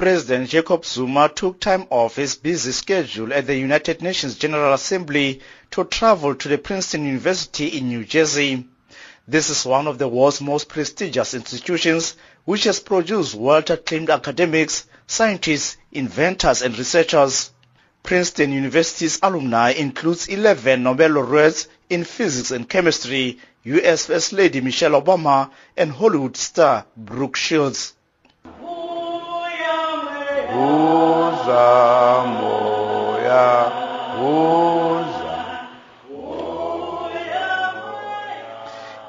President Jacob Zuma took time off his busy schedule at the United Nations General Assembly to travel to the Princeton University in New Jersey. This is one of the world's most prestigious institutions which has produced world-acclaimed academics, scientists, inventors and researchers. Princeton University's alumni includes 11 Nobel laureates in physics and chemistry, US First Lady Michelle Obama and Hollywood star Brooke Shields.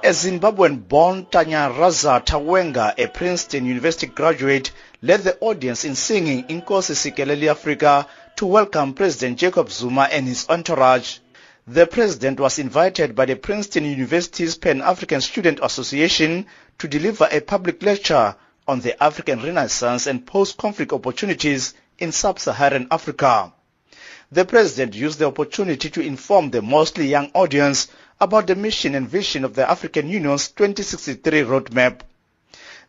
A Zimbabwean-born Tanyaraza Tawenga, a Princeton University graduate, led the audience in singing Inkosi Sikeleli Africa to welcome President Jacob Zuma and his entourage. The president was invited by the Princeton University's Pan-African Student Association to deliver a public lecture on the African Renaissance and post-conflict opportunities in sub-Saharan Africa. The president used the opportunity to inform the mostly young audience about the mission and vision of the African Union's 2063 roadmap.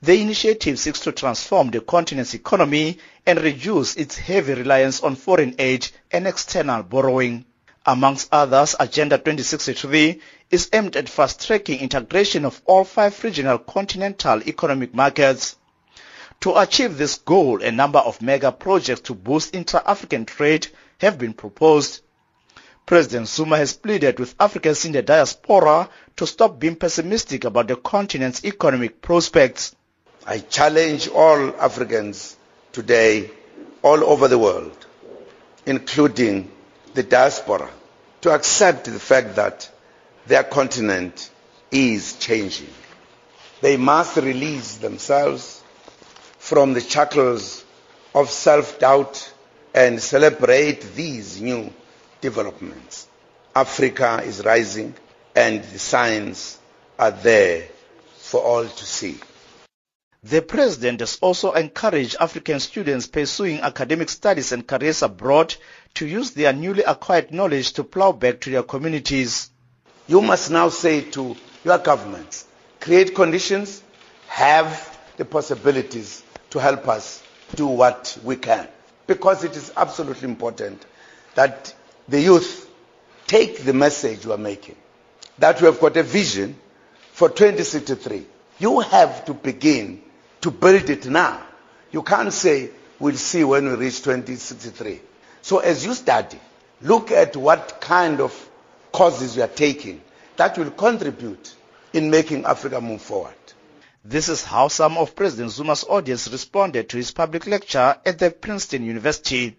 The initiative seeks to transform the continent's economy and reduce its heavy reliance on foreign aid and external borrowing. Amongst others, Agenda 2063 is aimed at fast-tracking integration of all five regional continental economic markets. To achieve this goal, a number of mega projects to boost intra-African trade have been proposed. President Zuma has pleaded with Africans in the diaspora to stop being pessimistic about the continent's economic prospects. I challenge all Africans today all over the world, including the diaspora, to accept the fact that their continent is changing. They must release themselves from the shackles of self-doubt and celebrate these new developments. Africa is rising and the signs are there for all to see. The president has also encouraged African students pursuing academic studies and careers abroad to use their newly acquired knowledge to plow back to their communities. You must now say to your governments, create conditions, have the possibilities to help us do what we can. Because it is absolutely important that the youth take the message we are making. That we have got a vision for 2063. You have to begin to build it now. You can't say, we'll see when we reach 2063. So as you study, look at what kind of courses you are taking that will contribute in making Africa move forward. This is how some of President Zuma's audience responded to his public lecture at the Princeton University.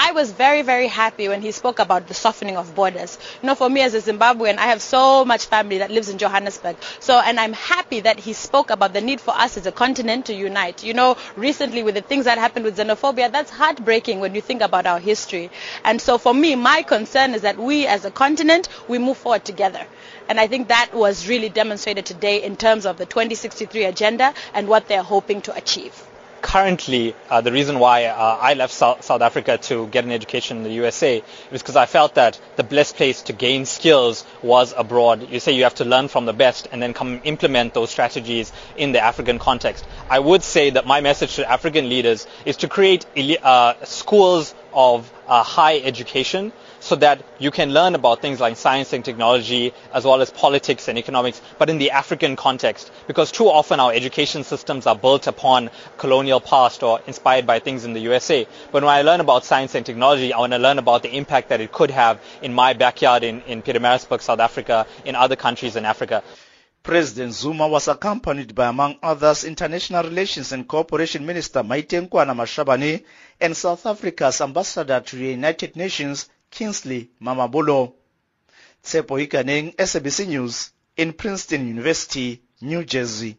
I was very, very happy when he spoke about the softening of borders. You know, for me as a Zimbabwean, I have so much family that lives in Johannesburg. So, and I'm happy that he spoke about the need for us as a continent to unite. You know, recently with the things that happened with xenophobia, that's heartbreaking when you think about our history. And so for me, my concern is that we as a continent, we move forward together. And I think that was really demonstrated today in terms of the 2063 agenda and what they're hoping to achieve currently uh, the reason why uh, I left South, South, Africa to get an education in the USA was because I felt that the best place to gain skills was abroad. You say you have to learn from the best and then come implement those strategies in the African context. I would say that my message to African leaders is to create uh, schools of uh, high education so that you can learn about things like science and technology as well as politics and economics, but in the African context. Because too often our education systems are built upon colonial past or inspired by things in the USA. But when I learn about science and technology, I want to learn about the impact that it could have in my backyard in, in Pietermaritzburg, South Africa, in other countries in Africa. President Zuma was accompanied by, among others, International Relations and Cooperation Minister Maite Nkoana Mashabane and South Africa's Ambassador to the United Nations, Kingsley Mamabolo. Tshepo Ikaneng, SABC News, in Princeton University, New Jersey.